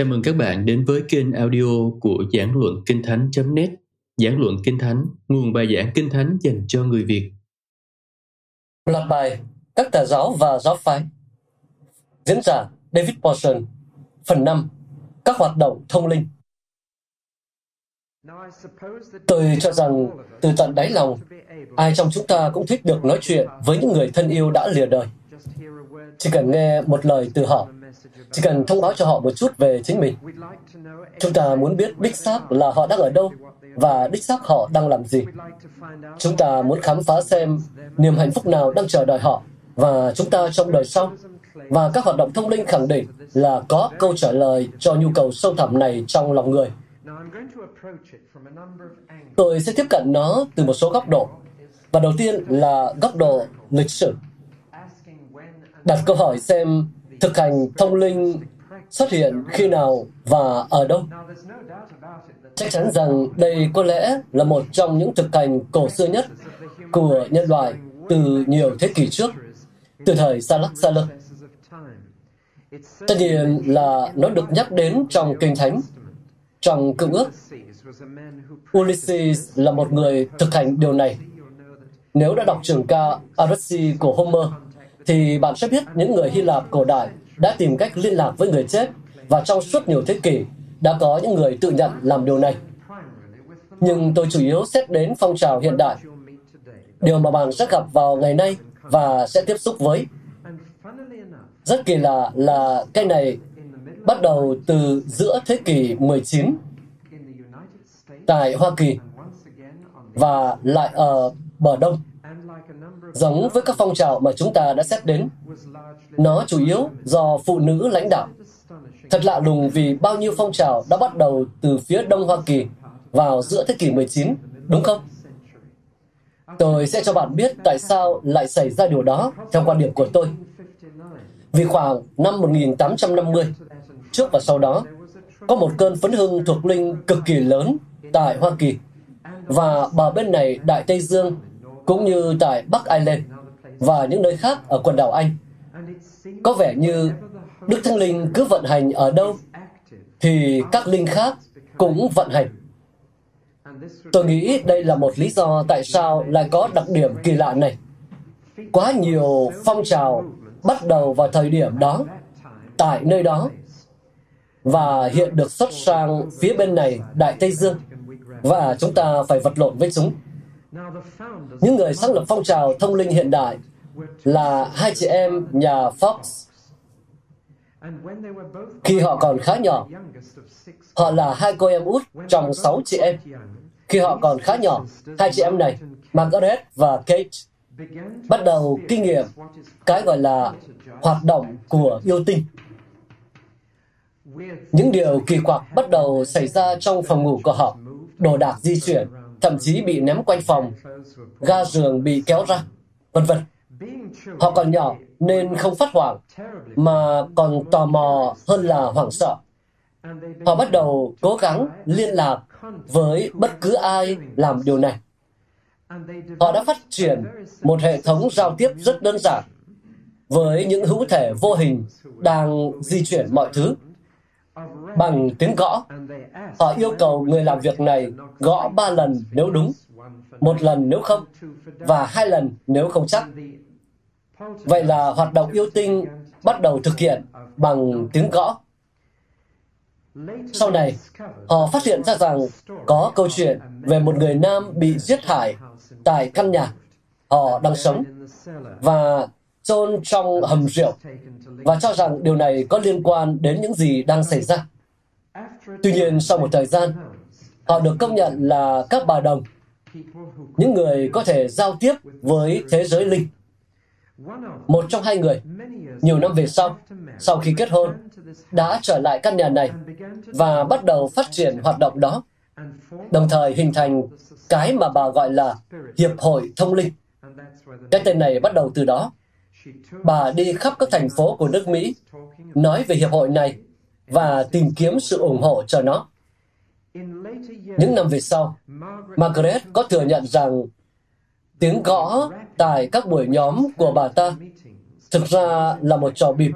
Chào mừng các bạn đến với kênh audio của Giảng Luận Kinh Thánh.net Giảng Luận Kinh Thánh, nguồn bài giảng Kinh Thánh dành cho người Việt. Loạt bài Các tà giáo và giáo phái. Diễn giả David Paulson. Phần 5 Các hoạt động thông linh. Tôi cho rằng từ tận đáy lòng, ai trong chúng ta cũng thích được nói chuyện với những người thân yêu đã lìa đời. Chỉ cần nghe một lời từ họ, chỉ cần thông báo cho họ một chút về chính mình. Chúng ta muốn biết đích xác là họ đang ở đâu và đích xác họ đang làm gì. Chúng ta muốn khám phá xem niềm hạnh phúc nào đang chờ đợi họ và chúng ta trong đời sau. Và các hoạt động thông linh khẳng định là có câu trả lời cho nhu cầu sâu thẳm này trong lòng người. Tôi sẽ tiếp cận nó từ một số góc độ. Và đầu tiên là góc độ lịch sử. Đặt câu hỏi xem thực hành thông linh xuất hiện khi nào và ở đâu. Chắc chắn rằng đây có lẽ là một trong những thực hành cổ xưa nhất của nhân loại từ nhiều thế kỷ trước, từ thời Sa lắc Sa lơ. Tất nhiên là nó được nhắc đến trong Kinh Thánh, trong Cựu ước. Ulysses là một người thực hành điều này. Nếu đã đọc trường ca Arasi của Homer, thì bạn sẽ biết những người Hy Lạp cổ đại đã tìm cách liên lạc với người chết và trong suốt nhiều thế kỷ đã có những người tự nhận làm điều này. Nhưng tôi chủ yếu xét đến phong trào hiện đại, điều mà bạn sẽ gặp vào ngày nay và sẽ tiếp xúc với. Rất kỳ lạ là cái này bắt đầu từ giữa thế kỷ 19 tại Hoa Kỳ và lại ở bờ đông. Giống với các phong trào mà chúng ta đã xét đến, nó chủ yếu do phụ nữ lãnh đạo. Thật lạ lùng vì bao nhiêu phong trào đã bắt đầu từ phía đông Hoa Kỳ vào giữa thế kỷ 19, đúng không? Tôi sẽ cho bạn biết tại sao lại xảy ra điều đó theo quan điểm của tôi. Vì khoảng năm 1850, trước và sau đó, có một cơn phấn hưng thuộc linh cực kỳ lớn tại Hoa Kỳ và bờ bên này Đại Tây Dương cũng như tại Bắc Ireland và những nơi khác ở quần đảo Anh. Có vẻ như Đức Thánh Linh cứ vận hành ở đâu thì các linh khác cũng vận hành. Tôi nghĩ đây là một lý do tại sao lại có đặc điểm kỳ lạ này. Quá nhiều phong trào bắt đầu vào thời điểm đó, tại nơi đó, và hiện được xuất sang phía bên này Đại Tây Dương, và chúng ta phải vật lộn với chúng. Những người sáng lập phong trào thông linh hiện đại là hai chị em nhà Fox. Khi họ còn khá nhỏ, họ là hai cô em út trong sáu chị em. Khi họ còn khá nhỏ, hai chị em này, Margaret và Kate, bắt đầu kinh nghiệm cái gọi là hoạt động của yêu tinh. Những điều kỳ quặc bắt đầu xảy ra trong phòng ngủ của họ, đồ đạc di chuyển, thậm chí bị ném quanh phòng, ga giường bị kéo ra, vân vân. Họ còn nhỏ nên không phát hoảng, mà còn tò mò hơn là hoảng sợ. Họ bắt đầu cố gắng liên lạc với bất cứ ai làm điều này. Họ đã phát triển một hệ thống giao tiếp rất đơn giản với những hữu thể vô hình đang di chuyển mọi thứ bằng tiếng gõ. Họ yêu cầu người làm việc này gõ ba lần nếu đúng, một lần nếu không, và hai lần nếu không chắc. Vậy là hoạt động yêu tinh bắt đầu thực hiện bằng tiếng gõ. Sau này, họ phát hiện ra rằng có câu chuyện về một người nam bị giết hại tại căn nhà họ đang sống và chôn trong hầm rượu và cho rằng điều này có liên quan đến những gì đang xảy ra. Tuy nhiên, sau một thời gian, họ được công nhận là các bà đồng, những người có thể giao tiếp với thế giới linh. Một trong hai người, nhiều năm về sau, sau khi kết hôn, đã trở lại căn nhà này và bắt đầu phát triển hoạt động đó, đồng thời hình thành cái mà bà gọi là Hiệp hội Thông linh. Cái tên này bắt đầu từ đó. Bà đi khắp các thành phố của nước Mỹ, nói về hiệp hội này và tìm kiếm sự ủng hộ cho nó. Những năm về sau, Margaret có thừa nhận rằng tiếng gõ tại các buổi nhóm của bà ta thực ra là một trò bịp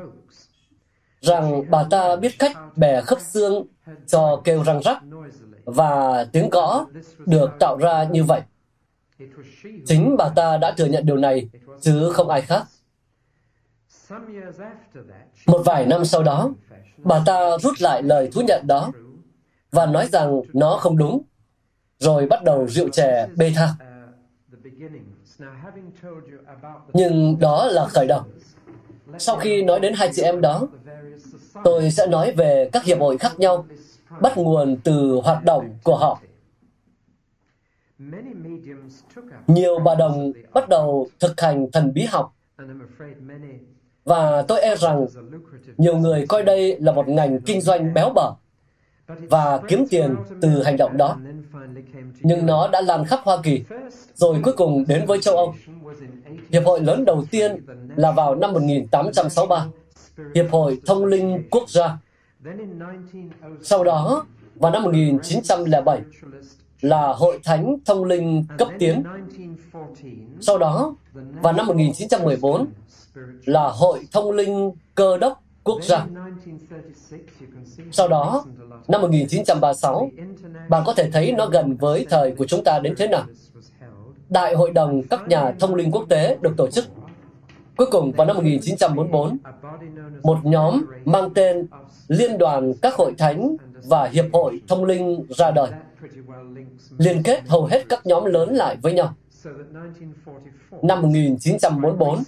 rằng bà ta biết cách bè khớp xương cho kêu răng rắc và tiếng gõ được tạo ra như vậy. Chính bà ta đã thừa nhận điều này, chứ không ai khác. Một vài năm sau đó, bà ta rút lại lời thú nhận đó và nói rằng nó không đúng, rồi bắt đầu rượu chè bê tha. Nhưng đó là khởi đầu. Sau khi nói đến hai chị em đó, tôi sẽ nói về các hiệp hội khác nhau, bắt nguồn từ hoạt động của họ. Nhiều bà đồng bắt đầu thực hành thần bí học và tôi e rằng nhiều người coi đây là một ngành kinh doanh béo bở và kiếm tiền từ hành động đó. Nhưng nó đã lan khắp Hoa Kỳ, rồi cuối cùng đến với châu Âu. Hiệp hội lớn đầu tiên là vào năm 1863, Hiệp hội Thông linh Quốc gia. Sau đó, vào năm 1907, là Hội Thánh Thông linh cấp tiến. Sau đó, vào năm 1914, là Hội Thông linh Cơ đốc Quốc gia. Sau đó, năm 1936, bạn có thể thấy nó gần với thời của chúng ta đến thế nào. Đại hội đồng các nhà thông linh quốc tế được tổ chức. Cuối cùng vào năm 1944, một nhóm mang tên Liên đoàn các hội thánh và Hiệp hội Thông linh ra đời, liên kết hầu hết các nhóm lớn lại với nhau. Năm 1944,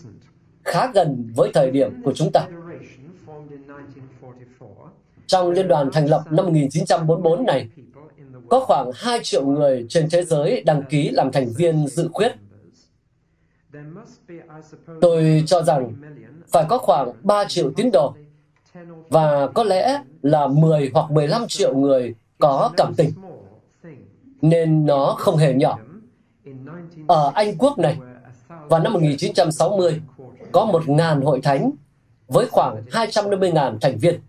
khá gần với thời điểm của chúng ta. Trong liên đoàn thành lập năm 1944 này, có khoảng 2 triệu người trên thế giới đăng ký làm thành viên dự khuyết. Tôi cho rằng phải có khoảng 3 triệu tín đồ và có lẽ là 10 hoặc 15 triệu người có cảm tình. Nên nó không hề nhỏ. Ở Anh Quốc này, vào năm 1960, có 1.000 hội thánh với khoảng 250.000 thành viên,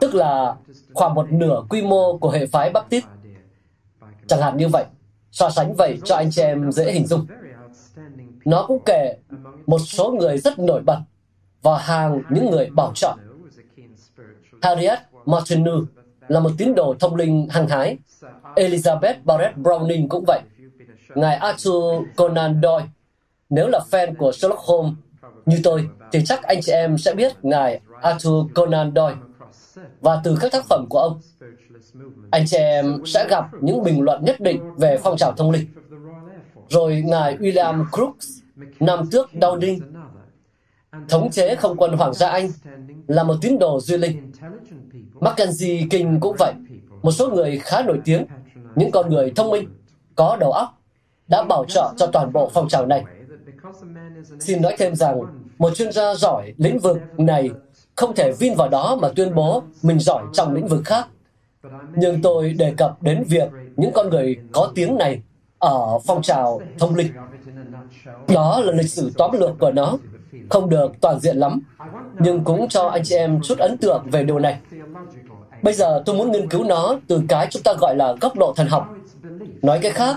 tức là khoảng một nửa quy mô của hệ phái Baptist. Chẳng hạn như vậy, so sánh vậy cho anh chị em dễ hình dung. Nó cũng kể một số người rất nổi bật và hàng những người bảo trợ. Harriet Martineau là một tín đồ thông linh hăng hái. Elizabeth Barrett Browning cũng vậy. Ngài Arthur Conan Doyle, nếu là fan của Sherlock Holmes như tôi, thì chắc anh chị em sẽ biết Ngài Arthur Conan Doyle và từ các tác phẩm của ông. Anh chị em sẽ gặp những bình luận nhất định về phong trào thông linh. Rồi Ngài William Crookes, Nam tước Downing, thống chế không quân Hoàng gia Anh, là một tín đồ duy linh. Mackenzie King cũng vậy. Một số người khá nổi tiếng, những con người thông minh, có đầu óc, đã bảo trợ cho toàn bộ phong trào này. Xin nói thêm rằng, một chuyên gia giỏi lĩnh vực này không thể vin vào đó mà tuyên bố mình giỏi trong lĩnh vực khác. Nhưng tôi đề cập đến việc những con người có tiếng này ở phong trào thông linh. Đó là lịch sử tóm lược của nó, không được toàn diện lắm, nhưng cũng cho anh chị em chút ấn tượng về điều này. Bây giờ tôi muốn nghiên cứu nó từ cái chúng ta gọi là góc độ thần học. Nói cái khác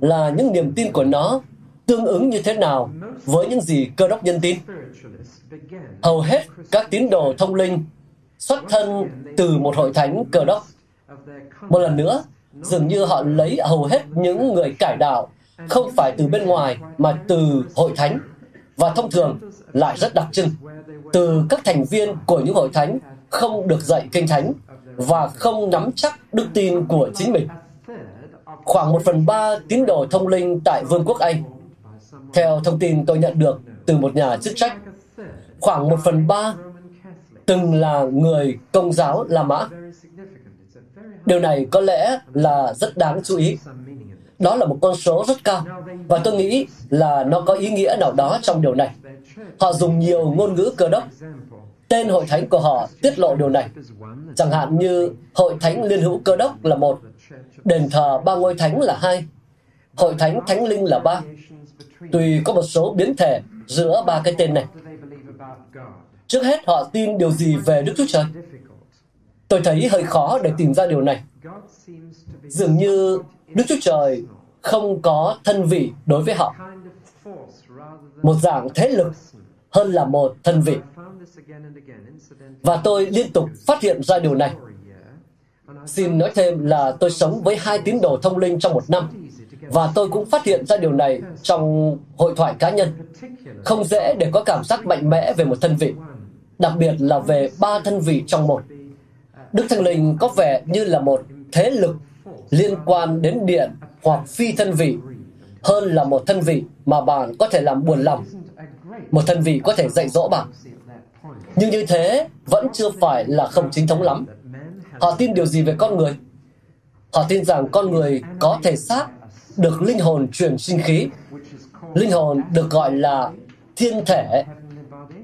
là những niềm tin của nó tương ứng như thế nào với những gì cơ đốc nhân tin. Hầu hết các tín đồ thông linh xuất thân từ một hội thánh cơ đốc. Một lần nữa, dường như họ lấy hầu hết những người cải đạo không phải từ bên ngoài mà từ hội thánh và thông thường lại rất đặc trưng từ các thành viên của những hội thánh không được dạy kinh thánh và không nắm chắc đức tin của chính mình. Khoảng một phần ba tín đồ thông linh tại Vương quốc Anh, theo thông tin tôi nhận được từ một nhà chức trách, khoảng một phần ba từng là người công giáo La Mã. Điều này có lẽ là rất đáng chú ý. Đó là một con số rất cao, và tôi nghĩ là nó có ý nghĩa nào đó trong điều này. Họ dùng nhiều ngôn ngữ cơ đốc. Tên hội thánh của họ tiết lộ điều này. Chẳng hạn như Hội Thánh Liên hữu Cơ đốc là một, đền thờ ba ngôi thánh là hai, Hội Thánh Thánh Linh là ba. Tuy có một số biến thể giữa ba cái tên này. Trước hết, họ tin điều gì về Đức Chúa Trời? Tôi thấy hơi khó để tìm ra điều này. Dường như Đức Chúa Trời không có thân vị đối với họ. Một dạng thế lực hơn là một thân vị. Và tôi liên tục phát hiện ra điều này. Xin nói thêm là tôi sống với hai tín đồ thông linh trong một năm và tôi cũng phát hiện ra điều này trong hội thoại cá nhân. Không dễ để có cảm giác mạnh mẽ về một thân vị, đặc biệt là về ba thân vị trong một. Đức Thánh Linh có vẻ như là một thế lực liên quan đến điện hoặc phi thân vị hơn là một thân vị mà bạn có thể làm buồn lòng. Một thân vị có thể dạy dỗ bạn. Nhưng như thế vẫn chưa phải là không chính thống lắm. Họ tin điều gì về con người? Họ tin rằng con người có thể xác được linh hồn truyền sinh khí. Linh hồn được gọi là thiên thể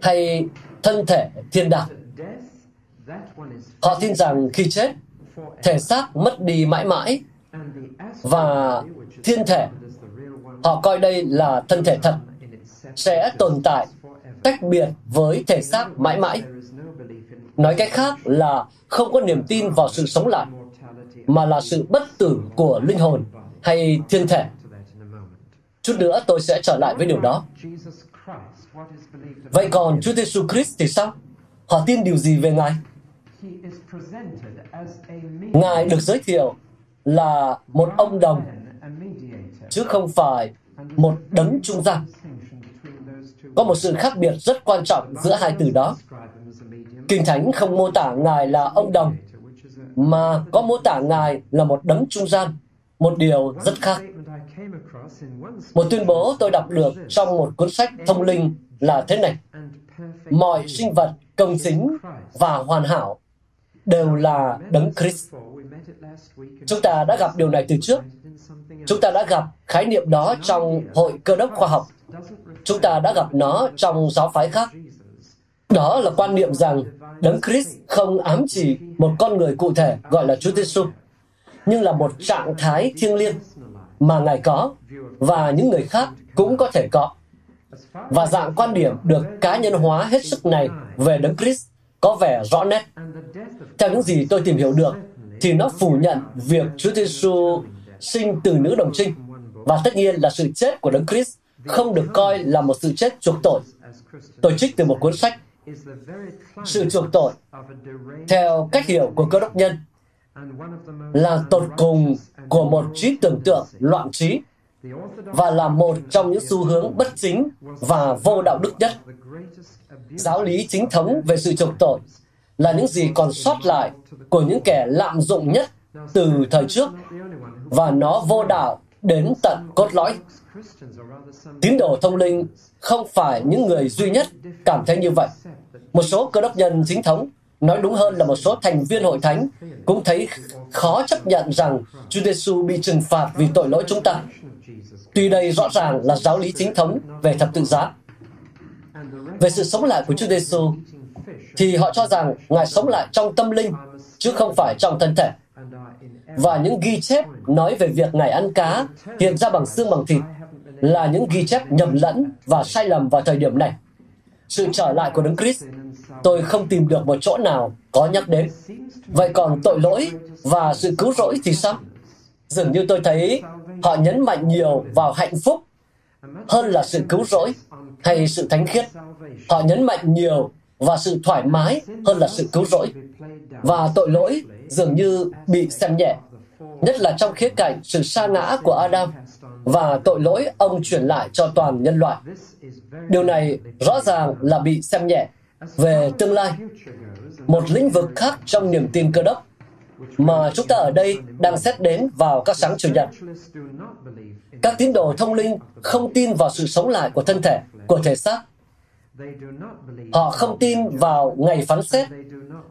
hay thân thể thiên đàng. Họ tin rằng khi chết, thể xác mất đi mãi mãi và thiên thể, họ coi đây là thân thể thật, sẽ tồn tại tách biệt với thể xác mãi mãi. Nói cách khác là không có niềm tin vào sự sống lại, mà là sự bất tử của linh hồn hay thiên thể. Chút nữa tôi sẽ trở lại với điều đó. Vậy còn Chúa Giêsu Christ thì sao? Họ tin điều gì về Ngài? Ngài được giới thiệu là một ông đồng, chứ không phải một đấng trung gian. Có một sự khác biệt rất quan trọng giữa hai từ đó. Kinh Thánh không mô tả Ngài là ông đồng, mà có mô tả Ngài là một đấng trung gian, một điều rất khác. Một tuyên bố tôi đọc được trong một cuốn sách thông linh là thế này. Mọi sinh vật công chính và hoàn hảo đều là đấng Christ. Chúng ta đã gặp điều này từ trước. Chúng ta đã gặp khái niệm đó trong hội cơ đốc khoa học. Chúng ta đã gặp nó trong giáo phái khác. Đó là quan niệm rằng đấng Christ không ám chỉ một con người cụ thể gọi là Chúa Giêsu, nhưng là một trạng thái thiêng liêng mà Ngài có và những người khác cũng có thể có. Và dạng quan điểm được cá nhân hóa hết sức này về Đấng Christ có vẻ rõ nét. Theo những gì tôi tìm hiểu được, thì nó phủ nhận việc Chúa Giêsu sinh từ nữ đồng trinh và tất nhiên là sự chết của Đấng Christ không được coi là một sự chết chuộc tội. Tôi trích từ một cuốn sách Sự chuộc tội theo cách hiểu của cơ đốc nhân là tột cùng của một trí tưởng tượng loạn trí và là một trong những xu hướng bất chính và vô đạo đức nhất. Giáo lý chính thống về sự trục tội là những gì còn sót lại của những kẻ lạm dụng nhất từ thời trước và nó vô đạo đến tận cốt lõi. Tín đồ thông linh không phải những người duy nhất cảm thấy như vậy. Một số cơ đốc nhân chính thống, nói đúng hơn là một số thành viên hội thánh, cũng thấy khó chấp nhận rằng Chúa Giêsu bị trừng phạt vì tội lỗi chúng ta. Tuy đây rõ ràng là giáo lý chính thống về thập tự giá. Về sự sống lại của Chúa Giêsu, thì họ cho rằng Ngài sống lại trong tâm linh, chứ không phải trong thân thể. Và những ghi chép nói về việc Ngài ăn cá hiện ra bằng xương bằng thịt là những ghi chép nhầm lẫn và sai lầm vào thời điểm này. Sự trở lại của Đấng Christ, tôi không tìm được một chỗ nào có nhắc đến. Vậy còn tội lỗi và sự cứu rỗi thì sao? Dường như tôi thấy họ nhấn mạnh nhiều vào hạnh phúc hơn là sự cứu rỗi hay sự thánh khiết. Họ nhấn mạnh nhiều vào sự thoải mái hơn là sự cứu rỗi. Và tội lỗi dường như bị xem nhẹ, nhất là trong khía cạnh sự sa ngã của Adam và tội lỗi ông truyền lại cho toàn nhân loại. Điều này rõ ràng là bị xem nhẹ về tương lai, một lĩnh vực khác trong niềm tin cơ đốc mà chúng ta ở đây đang xét đến vào các sáng Chủ nhật. Các tín đồ thông linh không tin vào sự sống lại của thân thể, của thể xác. Họ không tin vào ngày phán xét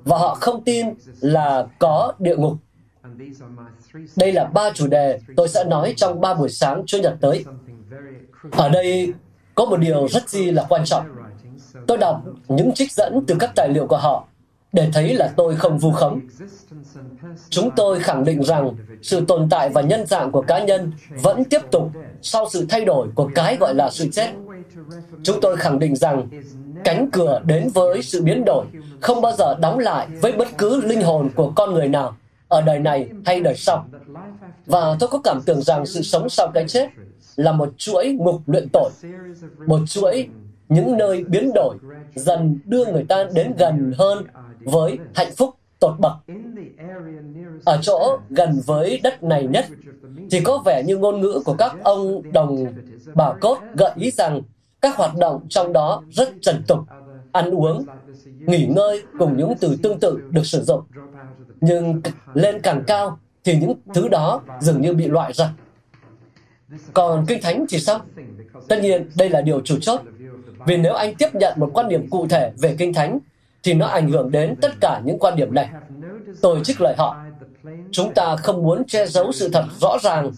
và họ không tin là có địa ngục. Đây là ba chủ đề tôi sẽ nói trong ba buổi sáng Chủ nhật tới. Ở đây có một điều rất gì là quan trọng. Tôi đọc những trích dẫn từ các tài liệu của họ để thấy là tôi không vu khống. Chúng tôi khẳng định rằng sự tồn tại và nhân dạng của cá nhân vẫn tiếp tục sau sự thay đổi của cái gọi là sự chết. Chúng tôi khẳng định rằng cánh cửa đến với sự biến đổi không bao giờ đóng lại với bất cứ linh hồn của con người nào ở đời này hay đời sau. Và tôi có cảm tưởng rằng sự sống sau cái chết là một chuỗi ngục luyện tội, một chuỗi những nơi biến đổi dần đưa người ta đến gần hơn với hạnh phúc tột bậc. Ở chỗ gần với đất này nhất, thì có vẻ như ngôn ngữ của các ông đồng bà cốt gợi ý rằng các hoạt động trong đó rất trần tục, ăn uống, nghỉ ngơi cùng những từ tương tự được sử dụng. Nhưng lên càng cao thì những thứ đó dường như bị loại ra. Còn Kinh Thánh thì sao? Tất nhiên, đây là điều chủ chốt. Vì nếu anh tiếp nhận một quan điểm cụ thể về Kinh Thánh, thì nó ảnh hưởng đến tất cả những quan điểm này. Tôi trích lời họ. Chúng ta không muốn che giấu sự thật rõ ràng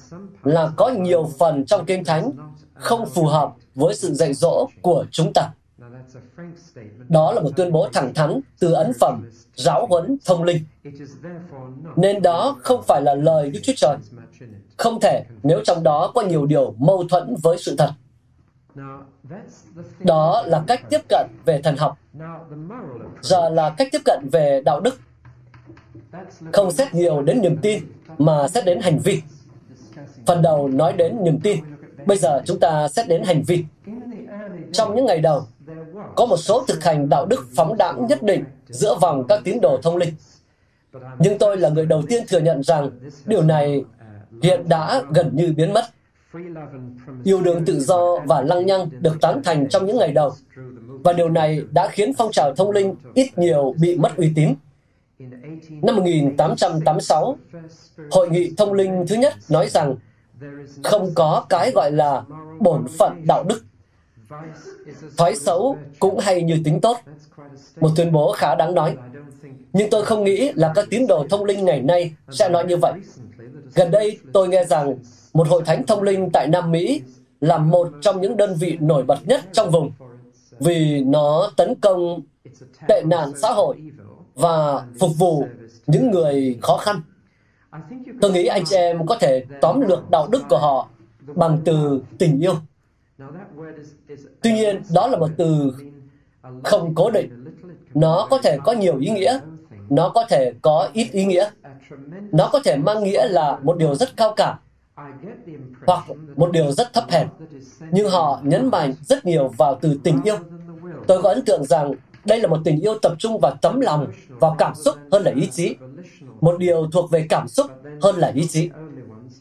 là có nhiều phần trong Kinh Thánh không phù hợp với sự dạy dỗ của chúng ta. Đó là một tuyên bố thẳng thắn từ ấn phẩm giáo huấn thông linh. Nên đó không phải là lời Đức Chúa Trời. Không thể nếu trong đó có nhiều điều mâu thuẫn với sự thật. Đó là cách tiếp cận về thần học. Giờ là cách tiếp cận về đạo đức. Không xét nhiều đến niềm tin, mà xét đến hành vi. Phần đầu nói đến niềm tin. Bây giờ chúng ta xét đến hành vi. Trong những ngày đầu, có một số thực hành đạo đức phóng đẳng nhất định giữa vòng các tín đồ thông linh. Nhưng tôi là người đầu tiên thừa nhận rằng điều này hiện đã gần như biến mất. Yêu đương tự do và lăng nhăng được tán thành trong những ngày đầu, và điều này đã khiến phong trào thông linh ít nhiều bị mất uy tín. Năm 1886, Hội nghị thông linh thứ nhất nói rằng không có cái gọi là bổn phận đạo đức. Thói xấu cũng hay như tính tốt. Một tuyên bố khá đáng nói. Nhưng tôi không nghĩ là các tín đồ thông linh ngày nay sẽ nói như vậy. Gần đây tôi nghe rằng một hội thánh thông linh tại Nam Mỹ là một trong những đơn vị nổi bật nhất trong vùng vì nó tấn công tệ nạn xã hội và phục vụ những người khó khăn. Tôi nghĩ anh chị em có thể tóm lược đạo đức của họ bằng từ tình yêu. Tuy nhiên, đó là một từ không cố định. Nó có thể có nhiều ý nghĩa, nó có thể có ít ý nghĩa. Nó có thể mang nghĩa là một điều rất cao cả, hoặc một điều rất thấp hèn. Nhưng họ nhấn mạnh rất nhiều vào từ tình yêu. Tôi có ấn tượng rằng đây là một tình yêu tập trung vào tấm lòng, vào cảm xúc hơn là ý chí. Một điều thuộc về cảm xúc hơn là ý chí.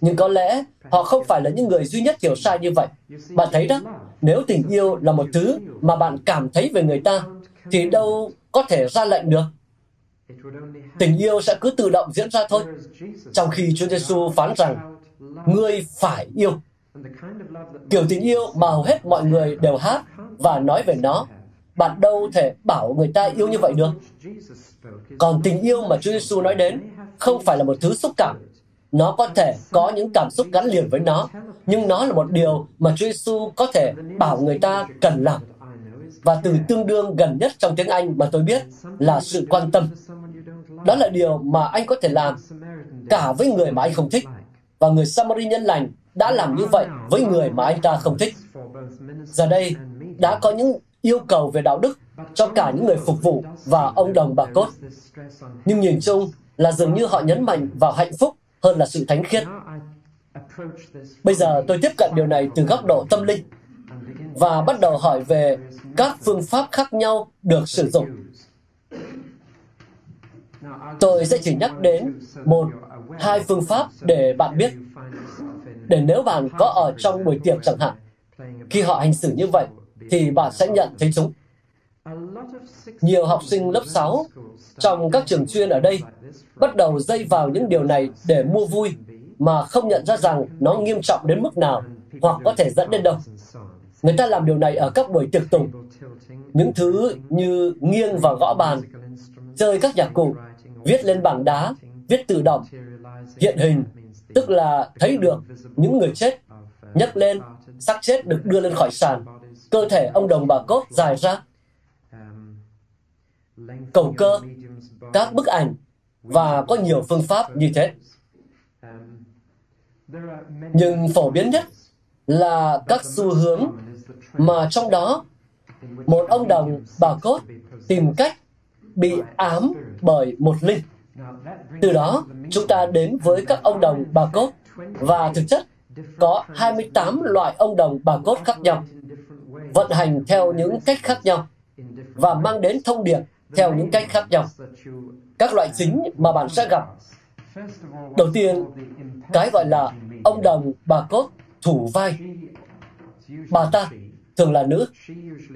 Nhưng có lẽ họ không phải là những người duy nhất hiểu sai như vậy. Bạn thấy đó, nếu tình yêu là một thứ mà bạn cảm thấy về người ta, thì đâu có thể ra lệnh được. Tình yêu sẽ cứ tự động diễn ra thôi. Trong khi Chúa Giêsu phán rằng, ngươi phải yêu. Kiểu tình yêu mà hầu hết mọi người đều hát và nói về nó bạn đâu thể bảo người ta yêu như vậy được. Còn tình yêu mà Chúa Giêsu nói đến không phải là một thứ xúc cảm. Nó có thể có những cảm xúc gắn liền với nó, nhưng nó là một điều mà Chúa Giêsu có thể bảo người ta cần làm. Và từ tương đương gần nhất trong tiếng Anh mà tôi biết là sự quan tâm. Đó là điều mà anh có thể làm cả với người mà anh không thích. Và người Samari nhân lành đã làm như vậy với người mà anh ta không thích. Giờ đây, đã có những yêu cầu về đạo đức cho cả những người phục vụ và ông đồng bà cốt. Nhưng nhìn chung là dường như họ nhấn mạnh vào hạnh phúc hơn là sự thánh khiết. Bây giờ tôi tiếp cận điều này từ góc độ tâm linh và bắt đầu hỏi về các phương pháp khác nhau được sử dụng. Tôi sẽ chỉ nhắc đến một, hai phương pháp để bạn biết. Để nếu bạn có ở trong buổi tiệc chẳng hạn, khi họ hành xử như vậy, thì bạn sẽ nhận thấy chúng. Nhiều học sinh lớp 6 trong các trường chuyên ở đây bắt đầu dây vào những điều này để mua vui mà không nhận ra rằng nó nghiêm trọng đến mức nào hoặc có thể dẫn đến đâu. Người ta làm điều này ở các buổi tiệc tùng. Những thứ như nghiêng và gõ bàn, chơi các nhạc cụ, viết lên bảng đá, viết tự động, hiện hình, tức là thấy được những người chết, nhấc lên, xác chết được đưa lên khỏi sàn, cơ thể ông đồng bà cốt dài ra, cầu cơ, các bức ảnh và có nhiều phương pháp như thế. Nhưng phổ biến nhất là các xu hướng mà trong đó một ông đồng bà cốt tìm cách bị ám bởi một linh. Từ đó, chúng ta đến với các ông đồng bà cốt và thực chất có 28 loại ông đồng bà cốt khác nhau vận hành theo những cách khác nhau và mang đến thông điệp theo những cách khác nhau. Các loại chính mà bạn sẽ gặp. Đầu tiên, cái gọi là ông đồng bà cốt thủ vai. Bà ta thường là nữ.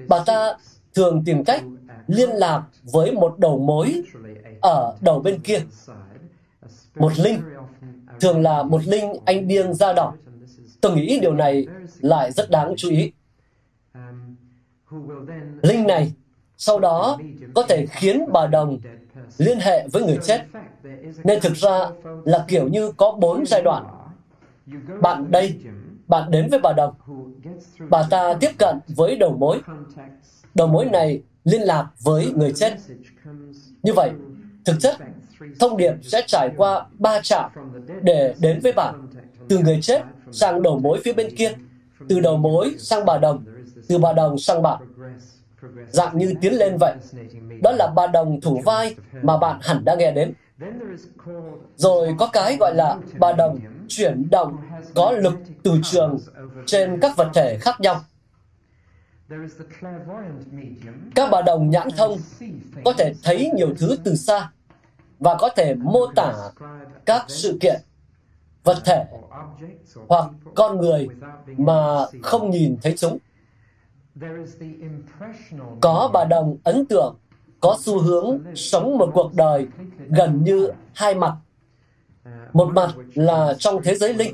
Bà ta thường tìm cách liên lạc với một đầu mối ở đầu bên kia. Một linh, thường là một linh anh điên da đỏ. Tôi nghĩ điều này lại rất đáng chú ý. Linh này sau đó có thể khiến bà đồng liên hệ với người chết. Nên thực ra là kiểu như có bốn giai đoạn. Bạn đây, bạn đến với bà đồng. Bà ta tiếp cận với đầu mối. Đầu mối này liên lạc với người chết. Như vậy, thực chất, thông điệp sẽ trải qua ba trạm để đến với bạn. Từ người chết sang đầu mối phía bên kia, từ đầu mối sang bà đồng, từ bà đồng sang bạn dạng như tiến lên vậy. Đó là bà đồng thủ vai mà bạn hẳn đã nghe đến. Rồi có cái gọi là bà đồng chuyển động có lực từ trường trên các vật thể khác nhau. Các bà đồng nhãn thông có thể thấy nhiều thứ từ xa và có thể mô tả các sự kiện, vật thể hoặc con người mà không nhìn thấy chúng. Có bà đồng ấn tượng, có xu hướng sống một cuộc đời gần như hai mặt. Một mặt là trong thế giới linh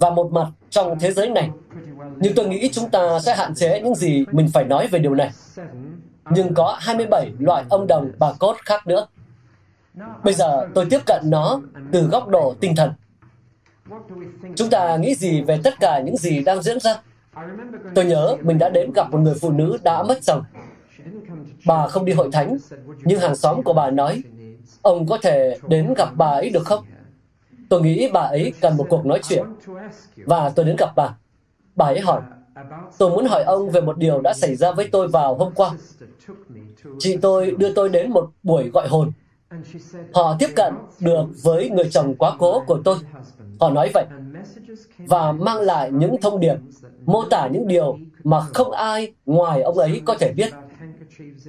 và một mặt trong thế giới này. Nhưng tôi nghĩ chúng ta sẽ hạn chế những gì mình phải nói về điều này. Nhưng có 27 loại ông đồng bà cốt khác nữa. Bây giờ tôi tiếp cận nó từ góc độ tinh thần. Chúng ta nghĩ gì về tất cả những gì đang diễn ra? Tôi nhớ mình đã đến gặp một người phụ nữ đã mất chồng. Bà không đi hội thánh, nhưng hàng xóm của bà nói, ông có thể đến gặp bà ấy được không? Tôi nghĩ bà ấy cần một cuộc nói chuyện. Và tôi đến gặp bà. Bà ấy hỏi, tôi muốn hỏi ông về một điều đã xảy ra với tôi vào hôm qua. Chị tôi đưa tôi đến một buổi gọi hồn. Họ tiếp cận được với người chồng quá cố của tôi. Họ nói vậy. Và mang lại những thông điệp mô tả những điều mà không ai ngoài ông ấy có thể biết.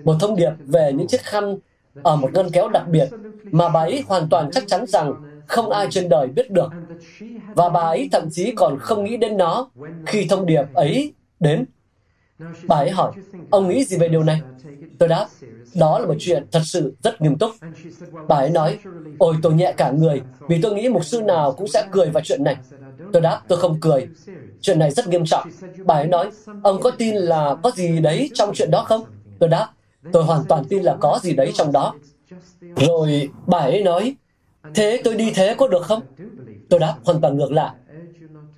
Một thông điệp về những chiếc khăn ở một ngân kéo đặc biệt mà bà ấy hoàn toàn chắc chắn rằng không ai trên đời biết được. Và bà ấy thậm chí còn không nghĩ đến nó khi thông điệp ấy đến. Bà ấy hỏi, ông nghĩ gì về điều này? Tôi đáp, đó là một chuyện thật sự rất nghiêm túc. Bà ấy nói, ôi tôi nhẹ cả người vì tôi nghĩ mục sư nào cũng sẽ cười vào chuyện này. Tôi đáp, tôi không cười. Chuyện này rất nghiêm trọng. Bà ấy nói, ông có tin là có gì đấy trong chuyện đó không? Tôi đáp, tôi hoàn toàn tin là có gì đấy trong đó. Rồi bà ấy nói, thế tôi đi thế có được không? Tôi đáp hoàn toàn ngược lại.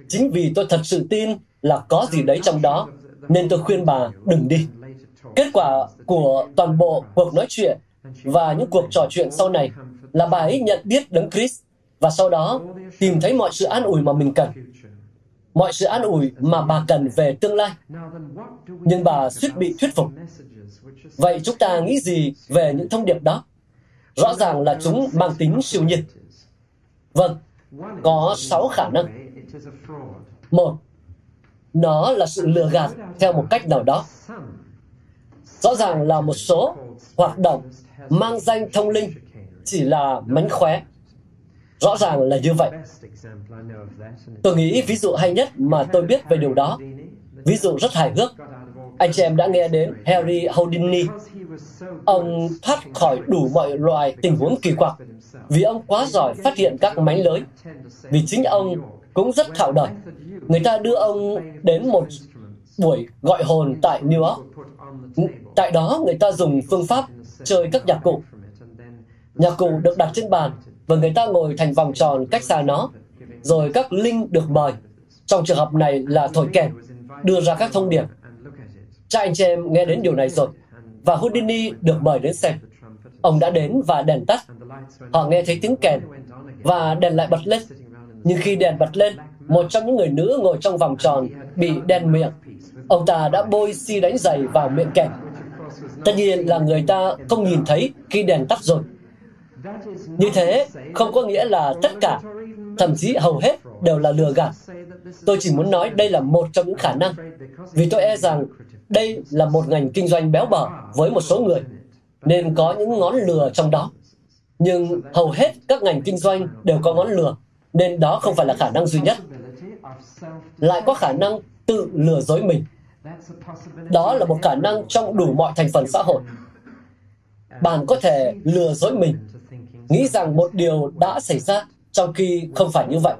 Chính vì tôi thật sự tin là có gì đấy trong đó, nên tôi khuyên bà đừng đi. Kết quả của toàn bộ cuộc nói chuyện và những cuộc trò chuyện sau này là bà ấy nhận biết Đấng Christ và sau đó tìm thấy mọi sự an ủi mà mình cần. Mọi sự an ủi mà bà cần về tương lai. Nhưng bà suýt bị thuyết phục. Vậy chúng ta nghĩ gì về những thông điệp đó? Rõ ràng là chúng mang tính siêu nhiên. Vâng, có sáu khả năng. Một, nó là sự lừa gạt theo một cách nào đó. Rõ ràng là một số hoạt động mang danh thông linh chỉ là mánh khóe Rõ ràng là như vậy. Tôi nghĩ ví dụ hay nhất mà tôi biết về điều đó, ví dụ rất hài hước. Anh chị em đã nghe đến Harry Houdini. Ông thoát khỏi đủ mọi loại tình huống kỳ quặc vì ông quá giỏi phát hiện các mánh lưới. Vì chính ông cũng rất thạo đời. Người ta đưa ông đến một buổi gọi hồn tại New York. Tại đó người ta dùng phương pháp chơi các nhạc cụ. Nhạc cụ được đặt trên bàn và người ta ngồi thành vòng tròn cách xa nó, rồi các linh được mời. Trong trường hợp này là thổi kèn, đưa ra các thông điệp. Cha anh chị em nghe đến điều này rồi, và Houdini được mời đến xem. Ông đã đến và đèn tắt. Họ nghe thấy tiếng kèn, và đèn lại bật lên. Nhưng khi đèn bật lên, một trong những người nữ ngồi trong vòng tròn bị đen miệng. Ông ta đã bôi xi đánh giày vào miệng kèn. Tất nhiên là người ta không nhìn thấy khi đèn tắt rồi. Như thế không có nghĩa là tất cả, thậm chí hầu hết đều là lừa gạt. Tôi chỉ muốn nói đây là một trong những khả năng, vì tôi e rằng đây là một ngành kinh doanh béo bở với một số người, nên có những ngón lừa trong đó. Nhưng hầu hết các ngành kinh doanh đều có ngón lừa, nên đó không phải là khả năng duy nhất. Lại có khả năng tự lừa dối mình. Đó là một khả năng trong đủ mọi thành phần xã hội. Bạn có thể lừa dối mình, nghĩ rằng một điều đã xảy ra trong khi không phải như vậy.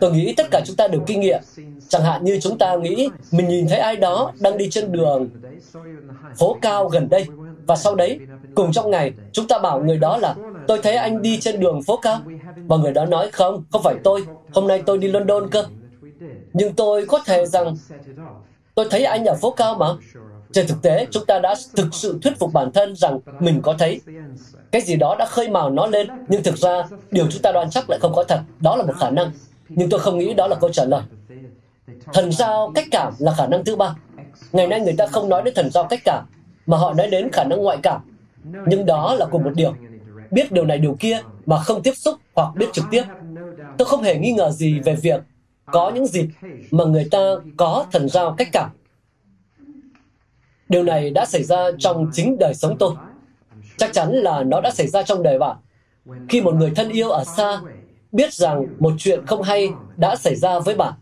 Tôi nghĩ tất cả chúng ta đều kinh nghiệm. Chẳng hạn như chúng ta nghĩ mình nhìn thấy ai đó đang đi trên đường phố cao gần đây. Và sau đấy cùng trong ngày chúng ta bảo người đó là tôi thấy anh đi trên đường phố cao. Và người đó nói không không phải tôi. Hôm nay tôi đi london cơ. Nhưng tôi có thể rằng tôi thấy anh ở phố cao mà trên thực tế, chúng ta đã thực sự thuyết phục bản thân rằng mình có thấy. Cái gì đó đã khơi mào nó lên, nhưng thực ra, điều chúng ta đoán chắc lại không có thật. Đó là một khả năng. Nhưng tôi không nghĩ đó là câu trả lời. Thần giao cách cảm là khả năng thứ ba. Ngày nay người ta không nói đến thần giao cách cảm, mà họ nói đến khả năng ngoại cảm. Nhưng đó là cùng một điều. Biết điều này, điều kia mà không tiếp xúc hoặc biết trực tiếp. Tôi không hề nghi ngờ gì về việc có những dịp mà người ta có thần giao cách cảm điều này đã xảy ra trong chính đời sống tôi. Chắc chắn là nó đã xảy ra trong đời bạn. Khi một người thân yêu ở xa biết rằng một chuyện không hay đã xảy ra với bạn,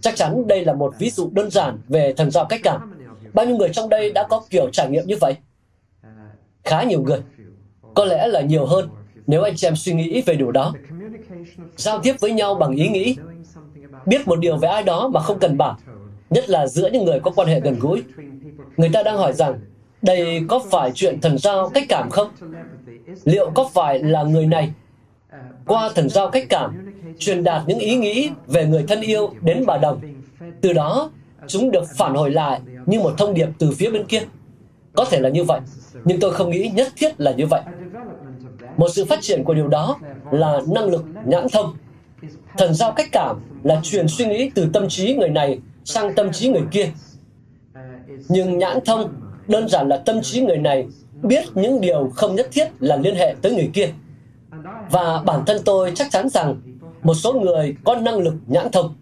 chắc chắn đây là một ví dụ đơn giản về thần giao cách cảm. Bao nhiêu người trong đây đã có kiểu trải nghiệm như vậy? Khá nhiều người. Có lẽ là nhiều hơn nếu anh chị em suy nghĩ về điều đó. Giao tiếp với nhau bằng ý nghĩ. Biết một điều về ai đó mà không cần bảo nhất là giữa những người có quan hệ gần gũi người ta đang hỏi rằng, đây có phải chuyện thần giao cách cảm không? Liệu có phải là người này? Qua thần giao cách cảm, truyền đạt những ý nghĩ về người thân yêu đến bà đồng. Từ đó, chúng được phản hồi lại như một thông điệp từ phía bên kia. Có thể là như vậy, nhưng tôi không nghĩ nhất thiết là như vậy. Một sự phát triển của điều đó là năng lực nhãn thông. Thần giao cách cảm là truyền suy nghĩ từ tâm trí người này sang tâm trí người kia nhưng nhãn thông đơn giản là tâm trí người này biết những điều không nhất thiết là liên hệ tới người kia. Và bản thân tôi chắc chắn rằng một số người có năng lực nhãn thông.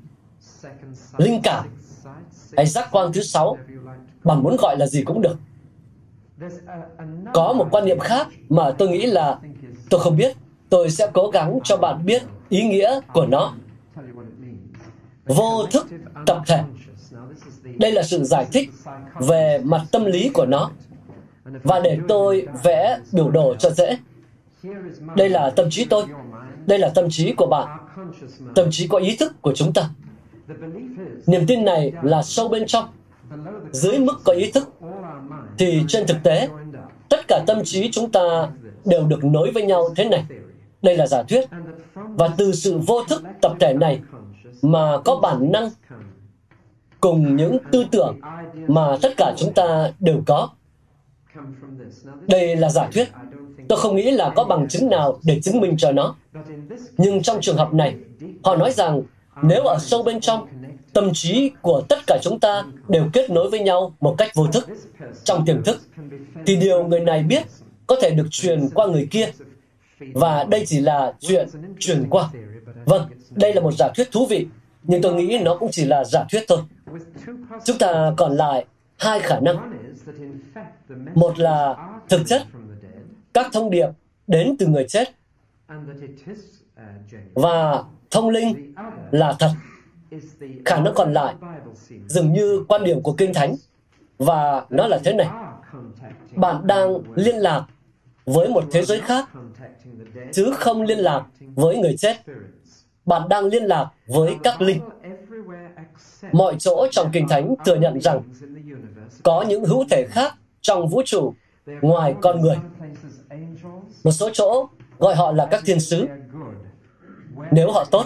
Linh cảm. Hay giác quan thứ sáu bạn muốn gọi là gì cũng được. Có một quan niệm khác mà tôi nghĩ là tôi không biết, tôi sẽ cố gắng cho bạn biết ý nghĩa của nó. Vô thức tập thể đây là sự giải thích về mặt tâm lý của nó. Và để tôi vẽ biểu đồ cho dễ. Đây là tâm trí tôi. Đây là tâm trí của bạn. Tâm trí có ý thức của chúng ta. Niềm tin này là sâu bên trong. Dưới mức có ý thức, thì trên thực tế, tất cả tâm trí chúng ta đều được nối với nhau thế này. Đây là giả thuyết. Và từ sự vô thức tập thể này mà có bản năng cùng những tư tưởng mà tất cả chúng ta đều có. Đây là giả thuyết. Tôi không nghĩ là có bằng chứng nào để chứng minh cho nó. Nhưng trong trường hợp này, họ nói rằng nếu ở sâu bên trong, tâm trí của tất cả chúng ta đều kết nối với nhau một cách vô thức, trong tiềm thức, thì điều người này biết có thể được truyền qua người kia. Và đây chỉ là chuyện truyền qua. Vâng đây là một giả thuyết thú vị nhưng tôi nghĩ nó cũng chỉ là giả thuyết thôi. Chúng ta còn lại hai khả năng. Một là thực chất, các thông điệp đến từ người chết, và thông linh là thật. Khả năng còn lại dường như quan điểm của kinh thánh, và nó là thế này. Bạn đang liên lạc với một thế giới khác, chứ không liên lạc với người chết bạn đang liên lạc với các linh mọi chỗ trong kinh thánh thừa nhận rằng có những hữu thể khác trong vũ trụ ngoài con người. Một số chỗ gọi họ là các thiên sứ. Nếu họ tốt,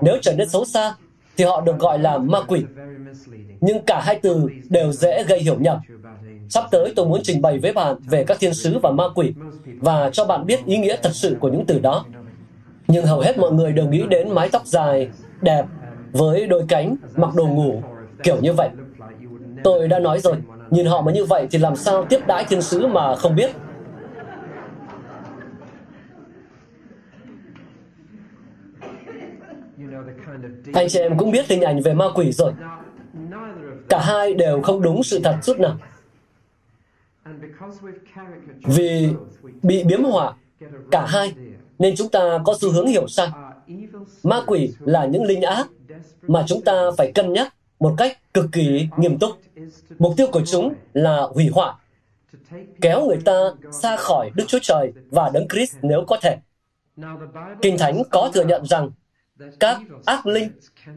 nếu trở nên xấu xa, thì họ được gọi là ma quỷ. Nhưng cả hai từ đều dễ gây hiểu nhầm. Sắp tới tôi muốn trình bày với bạn về các thiên sứ và ma quỷ và cho bạn biết ý nghĩa thật sự của những từ đó nhưng hầu hết mọi người đều nghĩ đến mái tóc dài đẹp với đôi cánh mặc đồ ngủ kiểu như vậy. Tôi đã nói rồi nhìn họ mà như vậy thì làm sao tiếp đãi thiên sứ mà không biết? Anh chị em cũng biết hình ảnh về ma quỷ rồi. Cả hai đều không đúng sự thật chút nào. Vì bị biếm họa cả hai, nên chúng ta có xu hướng hiểu sai. Ma quỷ là những linh ác mà chúng ta phải cân nhắc một cách cực kỳ nghiêm túc. Mục tiêu của chúng là hủy hoại, kéo người ta xa khỏi Đức Chúa Trời và Đấng Christ nếu có thể. Kinh Thánh có thừa nhận rằng các ác linh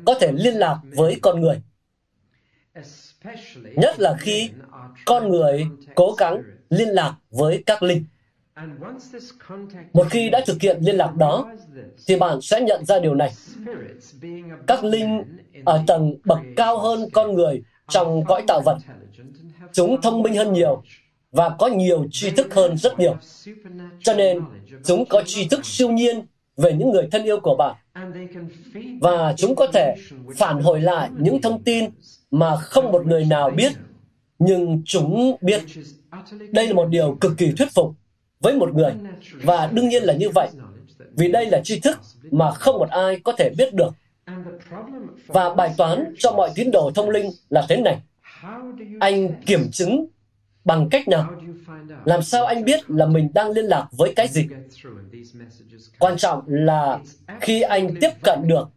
có thể liên lạc với con người. Nhất là khi con người cố gắng liên lạc với các linh. Một khi đã thực hiện liên lạc đó, thì bạn sẽ nhận ra điều này. Các linh ở tầng bậc cao hơn con người trong cõi tạo vật. Chúng thông minh hơn nhiều và có nhiều tri thức hơn rất nhiều. Cho nên, chúng có tri thức siêu nhiên về những người thân yêu của bạn. Và chúng có thể phản hồi lại những thông tin mà không một người nào biết, nhưng chúng biết. Đây là một điều cực kỳ thuyết phục với một người. Và đương nhiên là như vậy, vì đây là tri thức mà không một ai có thể biết được. Và bài toán cho mọi tín đồ thông linh là thế này. Anh kiểm chứng bằng cách nào? Làm sao anh biết là mình đang liên lạc với cái gì? Quan trọng là khi anh tiếp cận được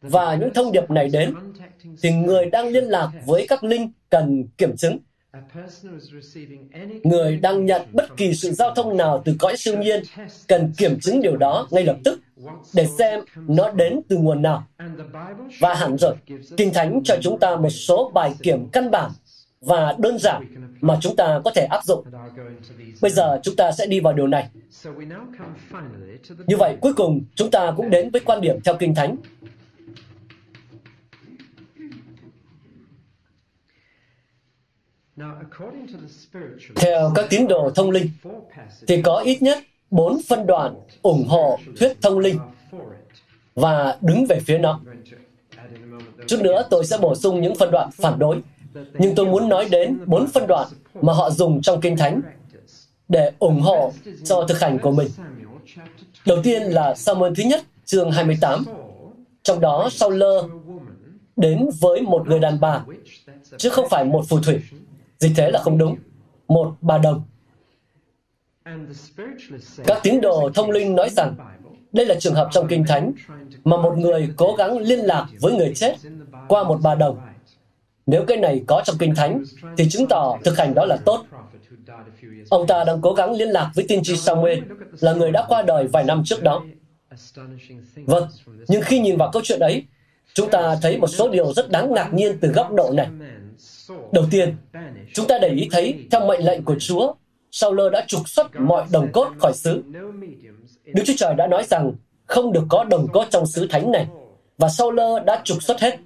và những thông điệp này đến, thì người đang liên lạc với các linh cần kiểm chứng Người đang nhận bất kỳ sự giao thông nào từ cõi siêu nhiên cần kiểm chứng điều đó ngay lập tức để xem nó đến từ nguồn nào. Và hẳn rồi, Kinh Thánh cho chúng ta một số bài kiểm căn bản và đơn giản mà chúng ta có thể áp dụng. Bây giờ chúng ta sẽ đi vào điều này. Như vậy, cuối cùng chúng ta cũng đến với quan điểm theo Kinh Thánh Theo các tín đồ thông linh, thì có ít nhất bốn phân đoạn ủng hộ thuyết thông linh và đứng về phía nó. Chút nữa tôi sẽ bổ sung những phân đoạn phản đối, nhưng tôi muốn nói đến bốn phân đoạn mà họ dùng trong Kinh Thánh để ủng hộ cho thực hành của mình. Đầu tiên là Samuel thứ nhất, chương 28. Trong đó sau lơ đến với một người đàn bà, chứ không phải một phù thủy vì thế là không đúng. Một bà đồng. Các tín đồ thông linh nói rằng đây là trường hợp trong Kinh Thánh mà một người cố gắng liên lạc với người chết qua một bà đồng. Nếu cái này có trong Kinh Thánh, thì chứng tỏ thực hành đó là tốt. Ông ta đang cố gắng liên lạc với tiên tri Samuel, là người đã qua đời vài năm trước đó. Vâng, nhưng khi nhìn vào câu chuyện ấy, chúng ta thấy một số điều rất đáng ngạc nhiên từ góc độ này. Đầu tiên, chúng ta để ý thấy theo mệnh lệnh của Chúa, Sauler đã trục xuất mọi đồng cốt khỏi xứ. Đức Chúa Trời đã nói rằng không được có đồng cốt trong xứ thánh này, và Sauler đã trục xuất hết.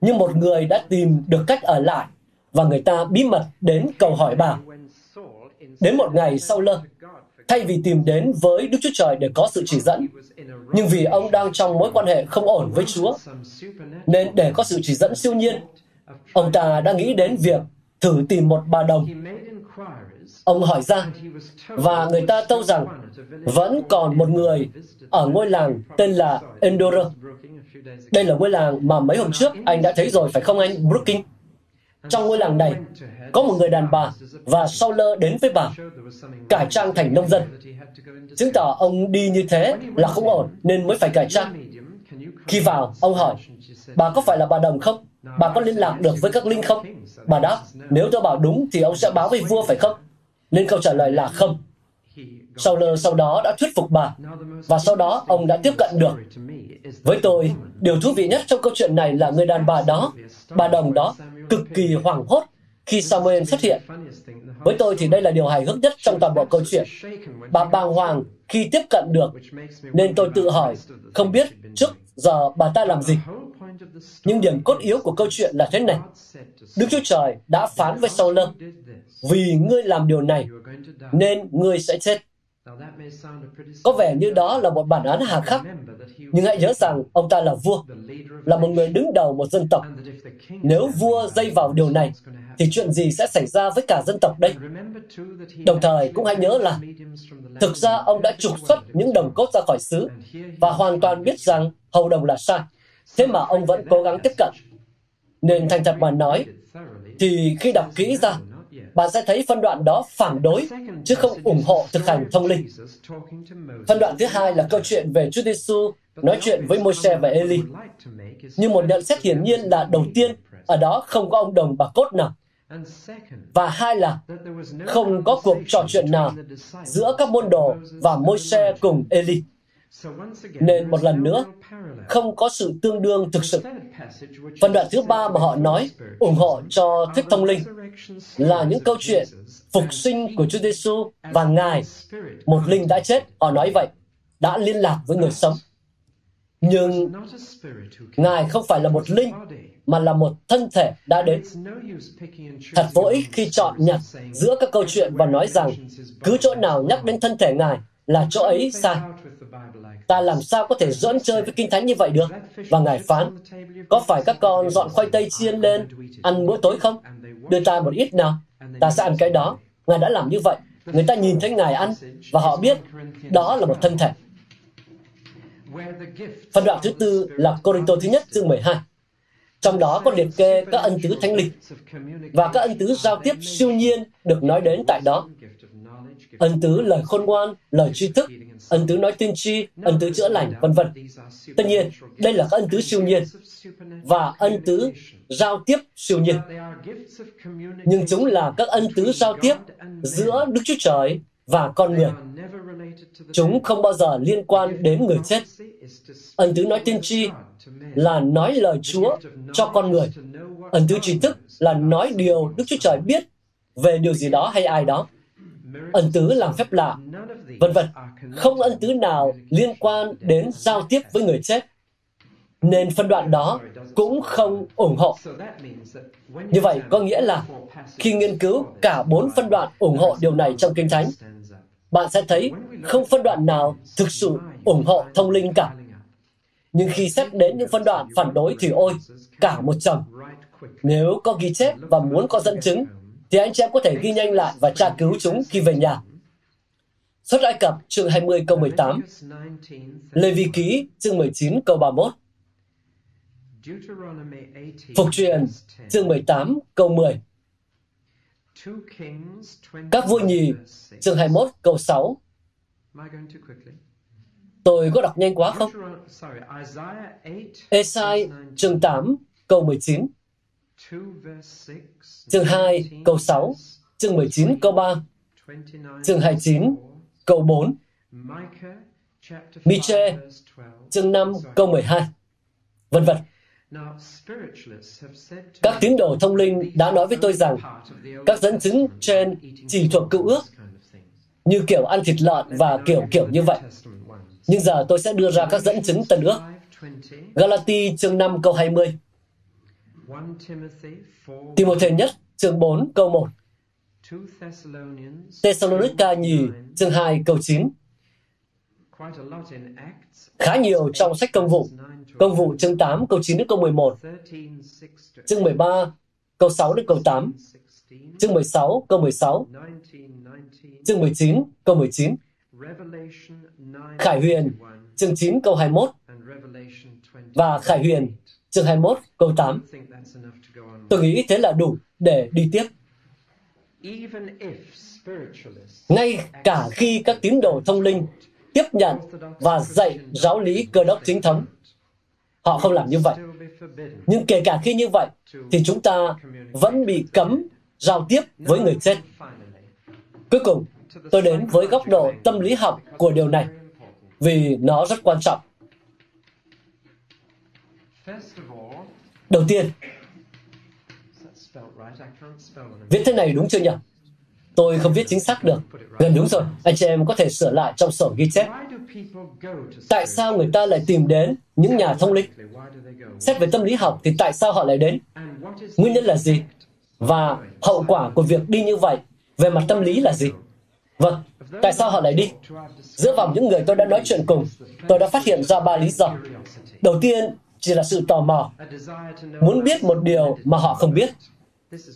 Nhưng một người đã tìm được cách ở lại, và người ta bí mật đến cầu hỏi bà. Đến một ngày Sauler, thay vì tìm đến với Đức Chúa Trời để có sự chỉ dẫn, nhưng vì ông đang trong mối quan hệ không ổn với Chúa, nên để có sự chỉ dẫn siêu nhiên, Ông ta đã nghĩ đến việc thử tìm một bà đồng. Ông hỏi ra, và người ta tâu rằng vẫn còn một người ở ngôi làng tên là Endora. Đây là ngôi làng mà mấy hôm trước anh đã thấy rồi, phải không anh Brookings? Trong ngôi làng này, có một người đàn bà và sau lơ đến với bà, cải trang thành nông dân. Chứng tỏ ông đi như thế là không ổn nên mới phải cải trang. Khi vào, ông hỏi, bà có phải là bà đồng không? Bà có liên lạc được với các linh không? Bà đáp, nếu tôi bảo đúng thì ông sẽ báo với vua phải không? Nên câu trả lời là không. Sau lơ sau đó đã thuyết phục bà, và sau đó ông đã tiếp cận được. Với tôi, điều thú vị nhất trong câu chuyện này là người đàn bà đó, bà đồng đó, cực kỳ hoảng hốt khi Samuel xuất hiện. Với tôi thì đây là điều hài hước nhất trong toàn bộ câu chuyện. Bà bàng hoàng khi tiếp cận được, nên tôi tự hỏi, không biết trước giờ bà ta làm gì. Nhưng điểm cốt yếu của câu chuyện là thế này. Đức Chúa Trời đã phán với Saul vì ngươi làm điều này, nên ngươi sẽ chết. Có vẻ như đó là một bản án hà khắc, nhưng hãy nhớ rằng ông ta là vua, là một người đứng đầu một dân tộc. Nếu vua dây vào điều này, thì chuyện gì sẽ xảy ra với cả dân tộc đây? Đồng thời cũng hãy nhớ là thực ra ông đã trục xuất những đồng cốt ra khỏi xứ và hoàn toàn biết rằng hầu đồng là sai. Thế mà ông vẫn cố gắng tiếp cận. Nên thành thật mà nói, thì khi đọc kỹ ra, bạn sẽ thấy phân đoạn đó phản đối, chứ không ủng hộ thực hành thông linh. Phân đoạn thứ hai là câu chuyện về Chúa Giêsu nói chuyện với Môi-se và Eli. Nhưng một nhận xét hiển nhiên là đầu tiên, ở đó không có ông đồng bà cốt nào. Và hai là không có cuộc trò chuyện nào giữa các môn đồ và Môi-se cùng Eli. Nên một lần nữa, không có sự tương đương thực sự. Phần đoạn thứ ba mà họ nói ủng hộ cho thích thông linh là những câu chuyện phục sinh của Chúa Giêsu và Ngài, một linh đã chết, họ nói vậy, đã liên lạc với người sống. Nhưng Ngài không phải là một linh, mà là một thân thể đã đến. Thật vô ích khi chọn nhặt giữa các câu chuyện và nói rằng cứ chỗ nào nhắc đến thân thể Ngài là chỗ ấy sai. Ta làm sao có thể dẫn chơi với Kinh Thánh như vậy được? Và Ngài phán, có phải các con dọn khoai tây chiên lên ăn bữa tối không? Đưa ta một ít nào, ta sẽ ăn cái đó. Ngài đã làm như vậy. Người ta nhìn thấy Ngài ăn và họ biết đó là một thân thể. Phần đoạn thứ tư là Corinto thứ nhất chương 12. Trong đó có liệt kê các ân tứ thánh linh và các ân tứ giao tiếp siêu nhiên được nói đến tại đó. Ân tứ lời khôn ngoan, lời tri thức, ân tứ nói tiên tri, ân tứ chữa lành, vân vân. Tất nhiên, đây là các ân tứ siêu nhiên và ân tứ giao tiếp siêu nhiên. Nhưng chúng là các ân tứ giao tiếp giữa Đức Chúa Trời và con người. Chúng không bao giờ liên quan đến người chết. Ân tứ nói tiên tri là nói lời Chúa cho con người. Ân tứ trí thức là nói điều Đức Chúa Trời biết về điều gì đó hay ai đó. Ân tứ làm phép lạ, vân vân. Không ân tứ nào liên quan đến giao tiếp với người chết. Nên phân đoạn đó cũng không ủng hộ. Như vậy có nghĩa là khi nghiên cứu cả bốn phân đoạn ủng hộ điều này trong Kinh Thánh, bạn sẽ thấy không phân đoạn nào thực sự ủng hộ thông linh cả. Nhưng khi xét đến những phân đoạn phản đối thì ôi, cả một chồng. Nếu có ghi chép và muốn có dẫn chứng, thì anh chị em có thể ghi nhanh lại và tra cứu chúng khi về nhà. Xuất Ai Cập chương 20 câu 18, Lê Vi Ký chương 19 câu 31, Phục truyền chương 18 câu 10, Các vua nhì chương 21 câu 6, Tôi có đọc nhanh quá không? Esai chương 8 câu 19 Chương 2 câu 6 Chương 19 câu 3 Chương 29 câu 4 Miche chương 5 câu 12 Vân vân các tín đồ thông linh đã nói với tôi rằng các dẫn chứng trên chỉ thuộc cựu ước như kiểu ăn thịt lợn và kiểu kiểu như vậy. Nhưng giờ tôi sẽ đưa ra các dẫn chứng tân ước. Galati chương 5 câu 20. Timothée nhất chương 4 câu 1. Thessalonica nhì chương 2 câu 9. Khá nhiều trong sách công vụ. Công vụ chương 8 câu 9 đến câu 11. Chương 13 câu 6 đến câu 8. Chương 16 câu 16. Chương 19 câu 19. Khải Huyền chương 9 câu 21 và Khải Huyền chương 21 câu 8. Tôi nghĩ thế là đủ để đi tiếp. Ngay cả khi các tín đồ thông linh tiếp nhận và dạy giáo lý cơ đốc chính thống, họ không làm như vậy. Nhưng kể cả khi như vậy, thì chúng ta vẫn bị cấm giao tiếp với người chết. Cuối cùng, tôi đến với góc độ tâm lý học của điều này, vì nó rất quan trọng. Đầu tiên, viết thế này đúng chưa nhỉ? Tôi không viết chính xác được. Gần đúng rồi, anh chị em có thể sửa lại trong sổ ghi chép. Tại sao người ta lại tìm đến những nhà thông linh? Xét về tâm lý học thì tại sao họ lại đến? Nguyên nhân là gì? Và hậu quả của việc đi như vậy về mặt tâm lý là gì? Vâng, tại sao họ lại đi? Giữa vòng những người tôi đã nói chuyện cùng, tôi đã phát hiện ra ba lý do. Đầu tiên chỉ là sự tò mò, muốn biết một điều mà họ không biết.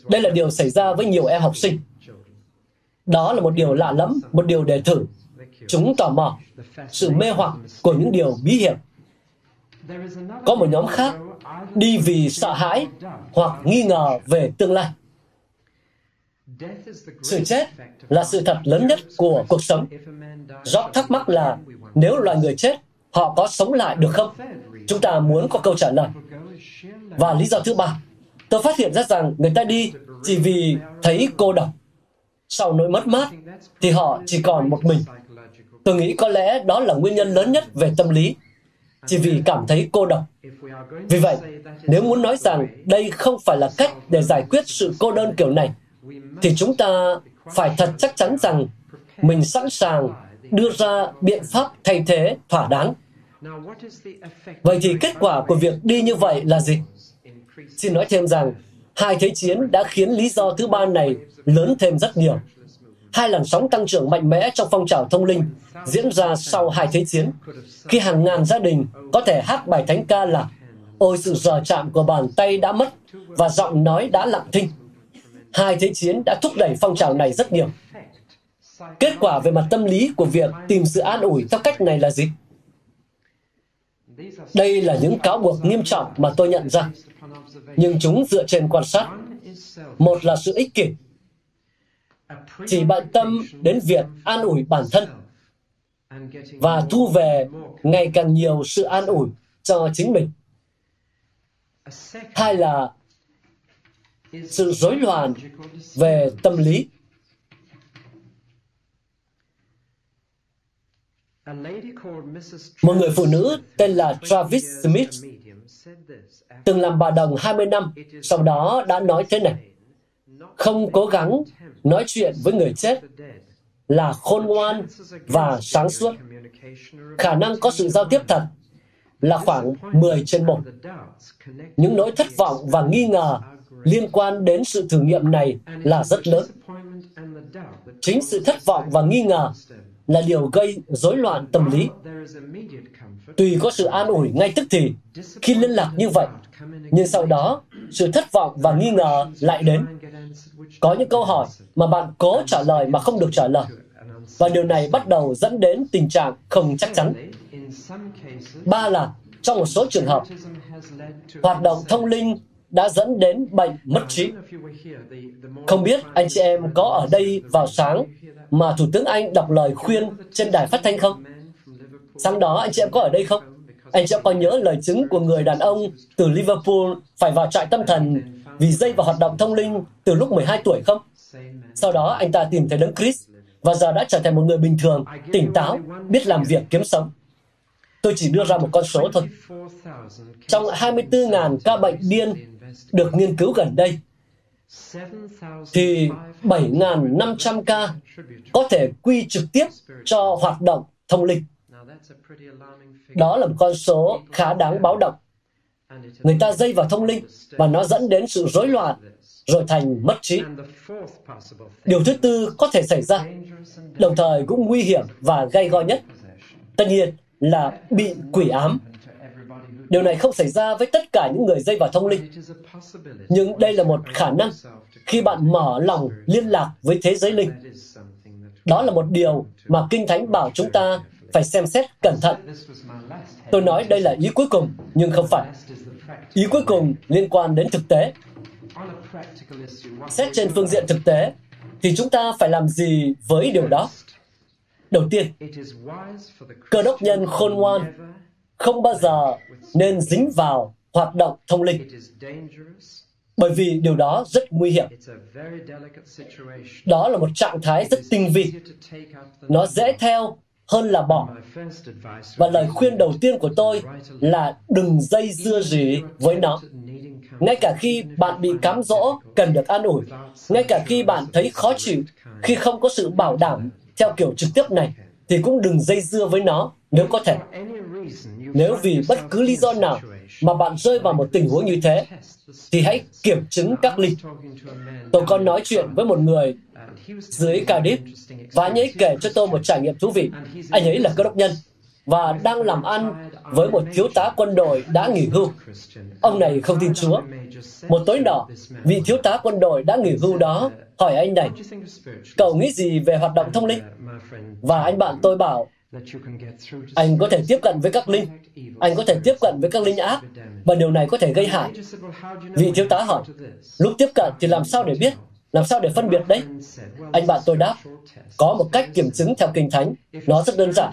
Đây là điều xảy ra với nhiều em học sinh. Đó là một điều lạ lẫm, một điều để thử. Chúng tò mò, sự mê hoặc của những điều bí hiểm. Có một nhóm khác đi vì sợ hãi hoặc nghi ngờ về tương lai. Sự chết là sự thật lớn nhất của cuộc sống. Job thắc mắc là nếu loài người chết, họ có sống lại được không? Chúng ta muốn có câu trả lời. Và lý do thứ ba, tôi phát hiện ra rằng người ta đi chỉ vì thấy cô độc. Sau nỗi mất mát, thì họ chỉ còn một mình. Tôi nghĩ có lẽ đó là nguyên nhân lớn nhất về tâm lý, chỉ vì cảm thấy cô độc. Vì vậy, nếu muốn nói rằng đây không phải là cách để giải quyết sự cô đơn kiểu này, thì chúng ta phải thật chắc chắn rằng mình sẵn sàng đưa ra biện pháp thay thế thỏa đáng. Vậy thì kết quả của việc đi như vậy là gì? Xin nói thêm rằng, hai thế chiến đã khiến lý do thứ ba này lớn thêm rất nhiều. Hai làn sóng tăng trưởng mạnh mẽ trong phong trào thông linh diễn ra sau hai thế chiến, khi hàng ngàn gia đình có thể hát bài thánh ca là Ôi sự giờ chạm của bàn tay đã mất và giọng nói đã lặng thinh. Hai thế chiến đã thúc đẩy phong trào này rất nhiều. Kết quả về mặt tâm lý của việc tìm sự an ủi theo cách này là gì? Đây là những cáo buộc nghiêm trọng mà tôi nhận ra, nhưng chúng dựa trên quan sát. Một là sự ích kỷ, chỉ bận tâm đến việc an ủi bản thân và thu về ngày càng nhiều sự an ủi cho chính mình. Hai là sự rối loạn về tâm lý. Một người phụ nữ tên là Travis Smith từng làm bà đồng 20 năm, sau đó đã nói thế này. Không cố gắng nói chuyện với người chết là khôn ngoan và sáng suốt. Khả năng có sự giao tiếp thật là khoảng 10 trên 1. Những nỗi thất vọng và nghi ngờ liên quan đến sự thử nghiệm này là rất lớn. Chính sự thất vọng và nghi ngờ là điều gây rối loạn tâm lý. Tùy có sự an ủi ngay tức thì khi liên lạc như vậy, nhưng sau đó sự thất vọng và nghi ngờ lại đến. Có những câu hỏi mà bạn cố trả lời mà không được trả lời. Và điều này bắt đầu dẫn đến tình trạng không chắc chắn. Ba là, trong một số trường hợp, hoạt động thông linh đã dẫn đến bệnh mất trí. Không biết anh chị em có ở đây vào sáng mà Thủ tướng Anh đọc lời khuyên trên đài phát thanh không? Sáng đó anh chị em có ở đây không? Anh chị em có nhớ lời chứng của người đàn ông từ Liverpool phải vào trại tâm thần vì dây vào hoạt động thông linh từ lúc 12 tuổi không? Sau đó anh ta tìm thấy Đấng Christ và giờ đã trở thành một người bình thường, tỉnh táo, biết làm việc kiếm sống. Tôi chỉ đưa ra một con số thôi. Trong 24.000 ca bệnh điên được nghiên cứu gần đây, thì 7.500 ca có thể quy trực tiếp cho hoạt động thông linh. Đó là một con số khá đáng báo động. Người ta dây vào thông linh và nó dẫn đến sự rối loạn rồi thành mất trí. Điều thứ tư có thể xảy ra, đồng thời cũng nguy hiểm và gây go nhất. Tất nhiên là bị quỷ ám. Điều này không xảy ra với tất cả những người dây vào thông linh. Nhưng đây là một khả năng khi bạn mở lòng liên lạc với thế giới linh. Đó là một điều mà Kinh Thánh bảo chúng ta phải xem xét cẩn thận. Tôi nói đây là ý cuối cùng, nhưng không phải. Ý cuối cùng liên quan đến thực tế. Xét trên phương diện thực tế, thì chúng ta phải làm gì với điều đó? Đầu tiên, cơ đốc nhân khôn ngoan không bao giờ nên dính vào hoạt động thông linh bởi vì điều đó rất nguy hiểm. Đó là một trạng thái rất tinh vi. Nó dễ theo hơn là bỏ. Và lời khuyên đầu tiên của tôi là đừng dây dưa gì với nó. Ngay cả khi bạn bị cám dỗ, cần được an ủi, ngay cả khi bạn thấy khó chịu, khi không có sự bảo đảm theo kiểu trực tiếp này, thì cũng đừng dây dưa với nó nếu có thể. Nếu vì bất cứ lý do nào mà bạn rơi vào một tình huống như thế, thì hãy kiểm chứng các lịch. Tôi có nói chuyện với một người dưới Cardiff và anh ấy kể cho tôi một trải nghiệm thú vị. Anh ấy là cơ đốc nhân và đang làm ăn với một thiếu tá quân đội đã nghỉ hưu. Ông này không tin Chúa. Một tối nọ, vị thiếu tá quân đội đã nghỉ hưu đó hỏi anh này, cậu nghĩ gì về hoạt động thông linh? Và anh bạn tôi bảo, anh có thể tiếp cận với các linh. Anh có thể tiếp cận với các linh ác. Và điều này có thể gây hại. Vị thiếu tá hỏi, lúc tiếp cận thì làm sao để biết? Làm sao để phân biệt đấy? Anh bạn tôi đáp, có một cách kiểm chứng theo Kinh Thánh. Nó rất đơn giản.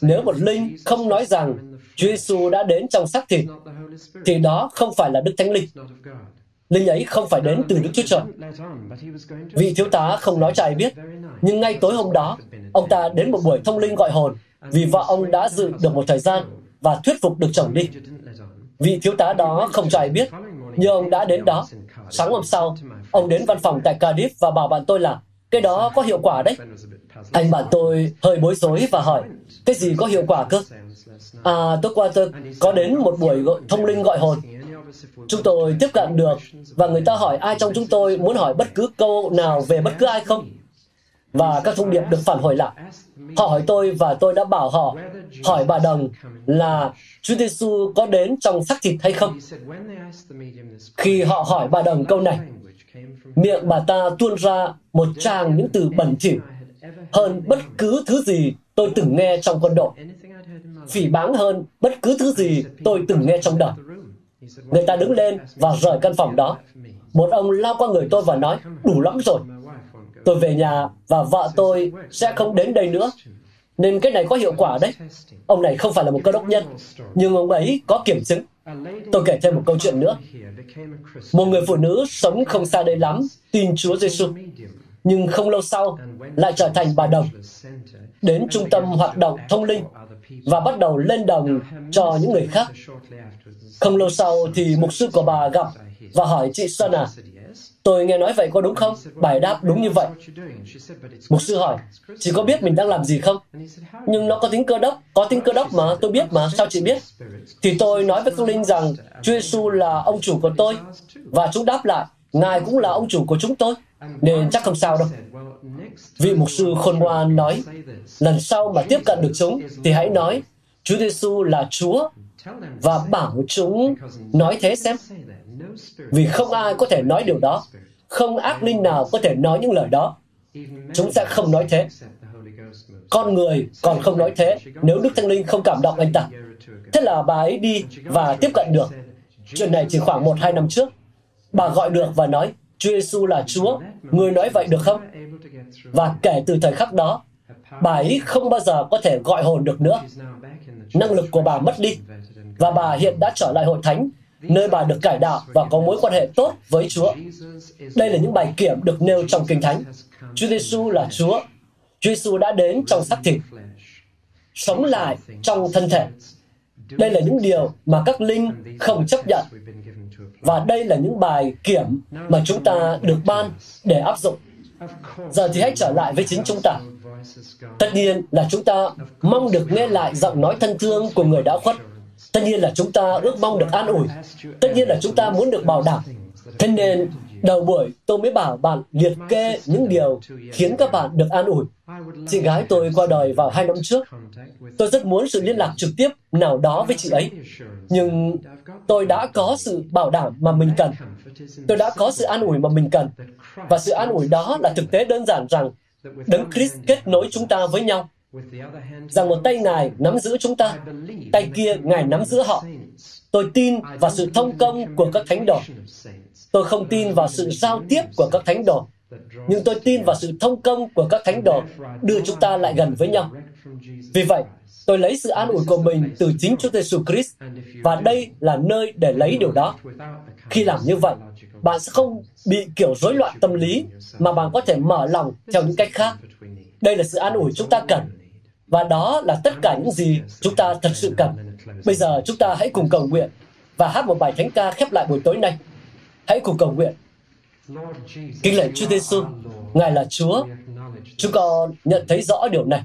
Nếu một linh không nói rằng Chúa Giêsu đã đến trong xác thịt, thì đó không phải là Đức Thánh Linh. Linh ấy không phải đến từ Đức Chúa Trời. Vị thiếu tá không nói cho ai biết, nhưng ngay tối hôm đó, ông ta đến một buổi thông linh gọi hồn vì vợ ông đã dự được một thời gian và thuyết phục được chồng đi. Vị thiếu tá đó không cho ai biết, nhưng ông đã đến đó. Sáng hôm sau, ông đến văn phòng tại Cardiff và bảo bạn tôi là cái đó có hiệu quả đấy. Anh bạn tôi hơi bối rối và hỏi, cái gì có hiệu quả cơ? À, tối qua tôi có đến một buổi thông linh gọi hồn. Chúng tôi tiếp cận được và người ta hỏi ai trong chúng tôi muốn hỏi bất cứ câu nào về bất cứ ai không? Và các thông điệp được phản hồi lại. Họ hỏi tôi và tôi đã bảo họ hỏi bà Đồng là Chúa Giêsu có đến trong xác thịt hay không? Khi họ hỏi bà Đồng câu này, miệng bà ta tuôn ra một tràng những từ bẩn thỉu hơn bất cứ thứ gì tôi từng nghe trong quân đội. Phỉ báng hơn bất cứ thứ gì tôi từng nghe trong đời. Người ta đứng lên và rời căn phòng đó. Một ông lao qua người tôi và nói, đủ lắm rồi. Tôi về nhà và vợ tôi sẽ không đến đây nữa. Nên cái này có hiệu quả đấy. Ông này không phải là một cơ đốc nhân, nhưng ông ấy có kiểm chứng. Tôi kể thêm một câu chuyện nữa. Một người phụ nữ sống không xa đây lắm, tin Chúa Giêsu, nhưng không lâu sau lại trở thành bà đồng, đến trung tâm hoạt động thông linh và bắt đầu lên đồng cho những người khác. Không lâu sau thì mục sư của bà gặp và hỏi chị Sơn à, tôi nghe nói vậy có đúng không? Bài đáp đúng như vậy. Mục sư hỏi, chị có biết mình đang làm gì không? Nhưng nó có tính cơ đốc, có tính cơ đốc mà, tôi biết mà, sao chị biết? Thì tôi nói với Phương linh rằng Chúa Giêsu là ông chủ của tôi và chúng đáp lại, Ngài cũng là ông chủ của chúng tôi, nên chắc không sao đâu. Vị mục sư khôn ngoan nói, lần sau mà tiếp cận được chúng thì hãy nói, Chúa Giêsu là Chúa và bảo chúng nói thế xem. Vì không ai có thể nói điều đó. Không ác linh nào có thể nói những lời đó. Chúng sẽ không nói thế. Con người còn không nói thế nếu Đức Thánh Linh không cảm động anh ta. Thế là bà ấy đi và tiếp cận được. Chuyện này chỉ khoảng một hai năm trước. Bà gọi được và nói, Chúa Giêsu là Chúa, người nói vậy được không? Và kể từ thời khắc đó, bà ấy không bao giờ có thể gọi hồn được nữa. Năng lực của bà mất đi, và bà hiện đã trở lại hội thánh, nơi bà được cải đạo và có mối quan hệ tốt với Chúa. Đây là những bài kiểm được nêu trong Kinh Thánh. Chúa Giêsu là Chúa. Chúa Giêsu đã đến trong xác thịt, sống lại trong thân thể. Đây là những điều mà các linh không chấp nhận. Và đây là những bài kiểm mà chúng ta được ban để áp dụng. Giờ thì hãy trở lại với chính chúng ta. Tất nhiên là chúng ta mong được nghe lại giọng nói thân thương của người đã khuất. Tất nhiên là chúng ta ước mong được an ủi. Tất nhiên là chúng ta muốn được bảo đảm. Thế nên, đầu buổi tôi mới bảo bạn liệt kê những điều khiến các bạn được an ủi. Chị gái tôi qua đời vào hai năm trước. Tôi rất muốn sự liên lạc trực tiếp nào đó với chị ấy. Nhưng tôi đã có sự bảo đảm mà mình cần. Tôi đã có sự an ủi mà mình cần. Và sự an ủi đó là thực tế đơn giản rằng Đấng Christ kết nối chúng ta với nhau rằng một tay Ngài nắm giữ chúng ta, tay kia Ngài nắm giữ họ. Tôi tin vào sự thông công của các thánh đồ. Tôi không tin vào sự giao tiếp của các thánh đồ, nhưng tôi tin vào sự thông công của các thánh đồ đưa chúng ta lại gần với nhau. Vì vậy, tôi lấy sự an ủi của mình từ chính Chúa Giêsu Christ và đây là nơi để lấy điều đó. Khi làm như vậy, bạn sẽ không bị kiểu rối loạn tâm lý mà bạn có thể mở lòng theo những cách khác. Đây là sự an ủi chúng ta cần và đó là tất cả những gì chúng ta thật sự cần. Bây giờ chúng ta hãy cùng cầu nguyện và hát một bài thánh ca khép lại buổi tối nay. Hãy cùng cầu nguyện. Kinh lệnh Chúa Giêsu, Ngài là Chúa. Chúng con nhận thấy rõ điều này.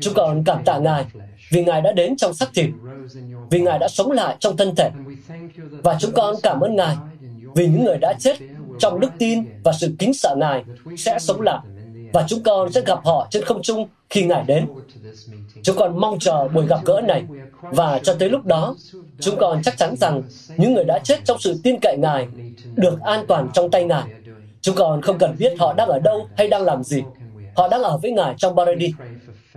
Chúng con cảm tạ Ngài vì Ngài đã đến trong xác thịt, vì Ngài đã sống lại trong thân thể. Và chúng con cảm ơn Ngài vì những người đã chết trong đức tin và sự kính sợ Ngài sẽ sống lại và chúng con sẽ gặp họ trên không trung khi Ngài đến. Chúng con mong chờ buổi gặp gỡ này và cho tới lúc đó, chúng con chắc chắn rằng những người đã chết trong sự tin cậy Ngài được an toàn trong tay Ngài. Chúng con không cần biết họ đang ở đâu hay đang làm gì. Họ đang ở với Ngài trong Paradis.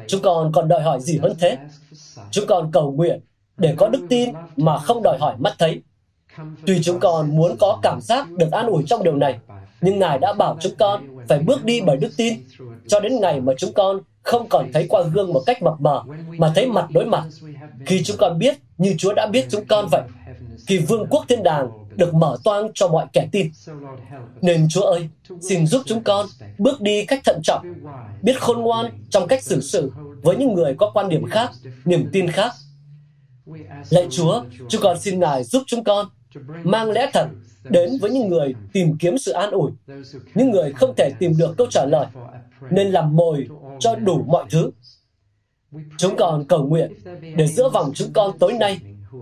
Chúng con còn đòi hỏi gì hơn thế? Chúng con cầu nguyện để có đức tin mà không đòi hỏi mắt thấy. Tuy chúng con muốn có cảm giác được an ủi trong điều này, nhưng Ngài đã bảo chúng con phải bước đi bởi đức tin cho đến ngày mà chúng con không còn thấy qua gương một cách mập mờ, mà thấy mặt đối mặt. Khi chúng con biết như Chúa đã biết chúng con vậy, thì vương quốc thiên đàng được mở toang cho mọi kẻ tin. Nên Chúa ơi, xin giúp chúng con bước đi cách thận trọng, biết khôn ngoan trong cách xử sự với những người có quan điểm khác, niềm tin khác. Lạy Chúa, chúng con xin Ngài giúp chúng con mang lẽ thật đến với những người tìm kiếm sự an ủi, những người không thể tìm được câu trả lời, nên làm mồi cho đủ mọi thứ. Chúng con cầu nguyện để giữa vòng chúng con tối nay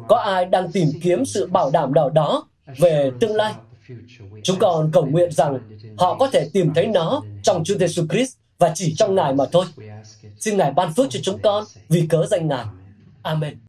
có ai đang tìm kiếm sự bảo đảm nào đó về tương lai. Chúng con cầu nguyện rằng họ có thể tìm thấy nó trong Chúa Giêsu Christ và chỉ trong Ngài mà thôi. Xin Ngài ban phước cho chúng con vì cớ danh Ngài. Amen.